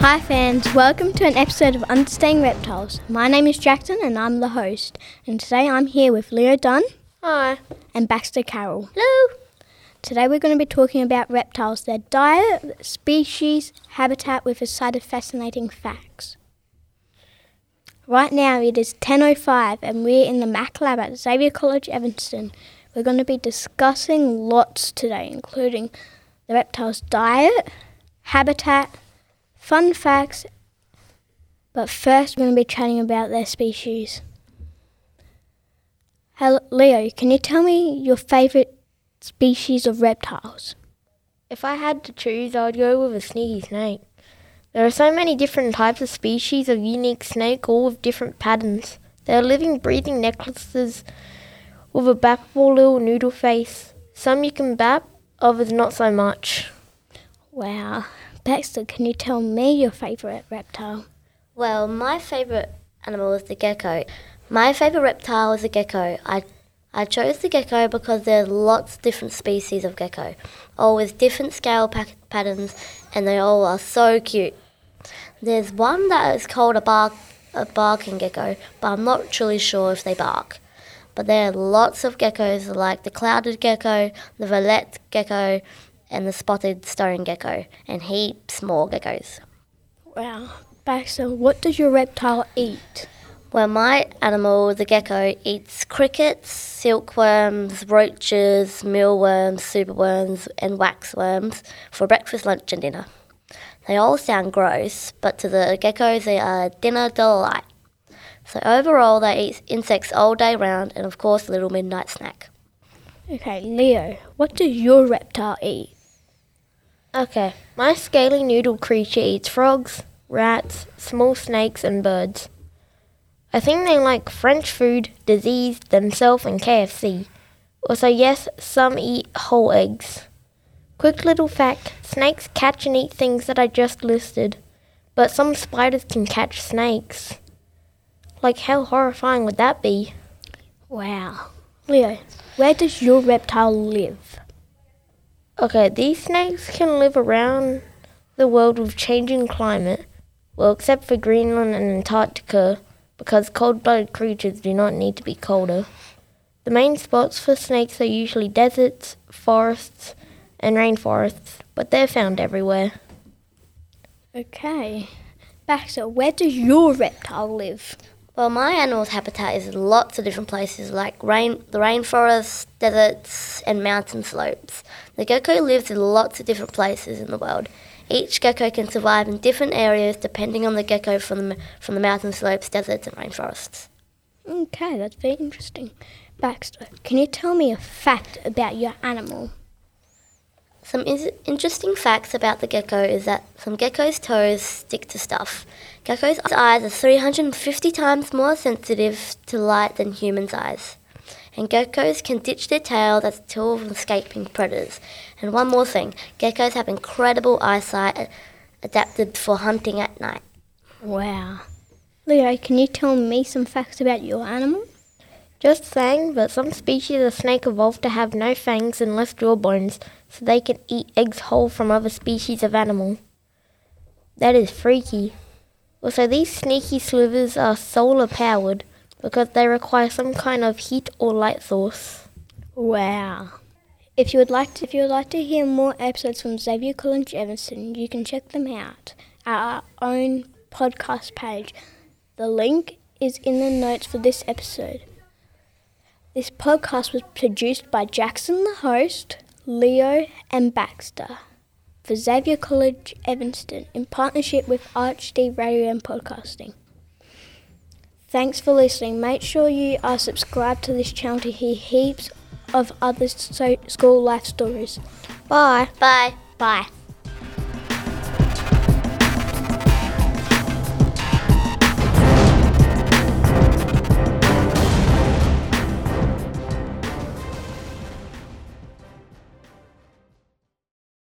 Hi, fans. Welcome to an episode of Understanding Reptiles. My name is Jackson and I'm the host. And today I'm here with Leo Dunn Hi. and Baxter Carroll. Hello. Today we're going to be talking about reptiles, their diet, species, habitat with a side of fascinating facts. Right now it is 10.05 and we're in the Mac Lab at Xavier College, Evanston. We're going to be discussing lots today, including the reptile's diet, habitat, fun facts, but first we're going to be chatting about their species. Hello, Leo, can you tell me your favourite species of reptiles? If I had to choose, I would go with a sneaky snake. There are so many different types of species of unique snake, all with different patterns. They are living, breathing necklaces with a bappable little noodle face. Some you can bap, others not so much. Wow. Baxter, can you tell me your favourite reptile? Well, my favourite animal is the gecko. My favourite reptile is the gecko. I I chose the gecko because there's lots of different species of gecko, all with different scale pa- patterns, and they all are so cute. There's one that is called a bark a barking gecko, but I'm not truly sure if they bark. But there are lots of geckos like the clouded gecko, the violet gecko, and the spotted stone gecko, and heaps more geckos. Wow. Baxter, what does your reptile eat? Well, my animal, the gecko, eats crickets, silkworms, roaches, mealworms, superworms, and waxworms for breakfast, lunch, and dinner. They all sound gross, but to the geckos, they are a dinner delight. So, overall, they eat insects all day round and, of course, a little midnight snack. Okay, Leo, what does your reptile eat? Okay, my scaly noodle creature eats frogs, rats, small snakes, and birds. I think they like French food, disease, themselves, and KFC. Also, yes, some eat whole eggs. Quick little fact snakes catch and eat things that I just listed, but some spiders can catch snakes. Like, how horrifying would that be? Wow. Leo, where does your reptile live? Okay, these snakes can live around the world with changing climate, well, except for Greenland and Antarctica, because cold blooded creatures do not need to be colder. The main spots for snakes are usually deserts, forests, and rainforests, but they're found everywhere. Okay. Baxter, where does your reptile live? Well, my animal's habitat is lots of different places, like rain, the rainforests, deserts, and mountain slopes. The gecko lives in lots of different places in the world. Each gecko can survive in different areas depending on the gecko from the, from the mountain slopes, deserts, and rainforests. Okay, that's very interesting. Baxter, can you tell me a fact about your animal? Some is- interesting facts about the gecko is that some geckos' toes stick to stuff. Geckos' eyes are 350 times more sensitive to light than humans' eyes. And geckos can ditch their tail as a tool of escaping predators. And one more thing geckos have incredible eyesight adapted for hunting at night. Wow. Leo, can you tell me some facts about your animal? Just saying, but some species of snake evolved to have no fangs and less jawbones, so they can eat eggs whole from other species of animal. That is freaky. Also, these sneaky slivers are solar powered because they require some kind of heat or light source. Wow. If you would like to, if you would like to hear more episodes from Xavier College Evanston, you can check them out at our own podcast page. The link is in the notes for this episode. This podcast was produced by Jackson the host, Leo and Baxter for Xavier College Evanston in partnership with ArchD Radio and Podcasting. Thanks for listening. Make sure you are subscribed to this channel to hear heaps of other so- school life stories. Bye. Bye. Bye.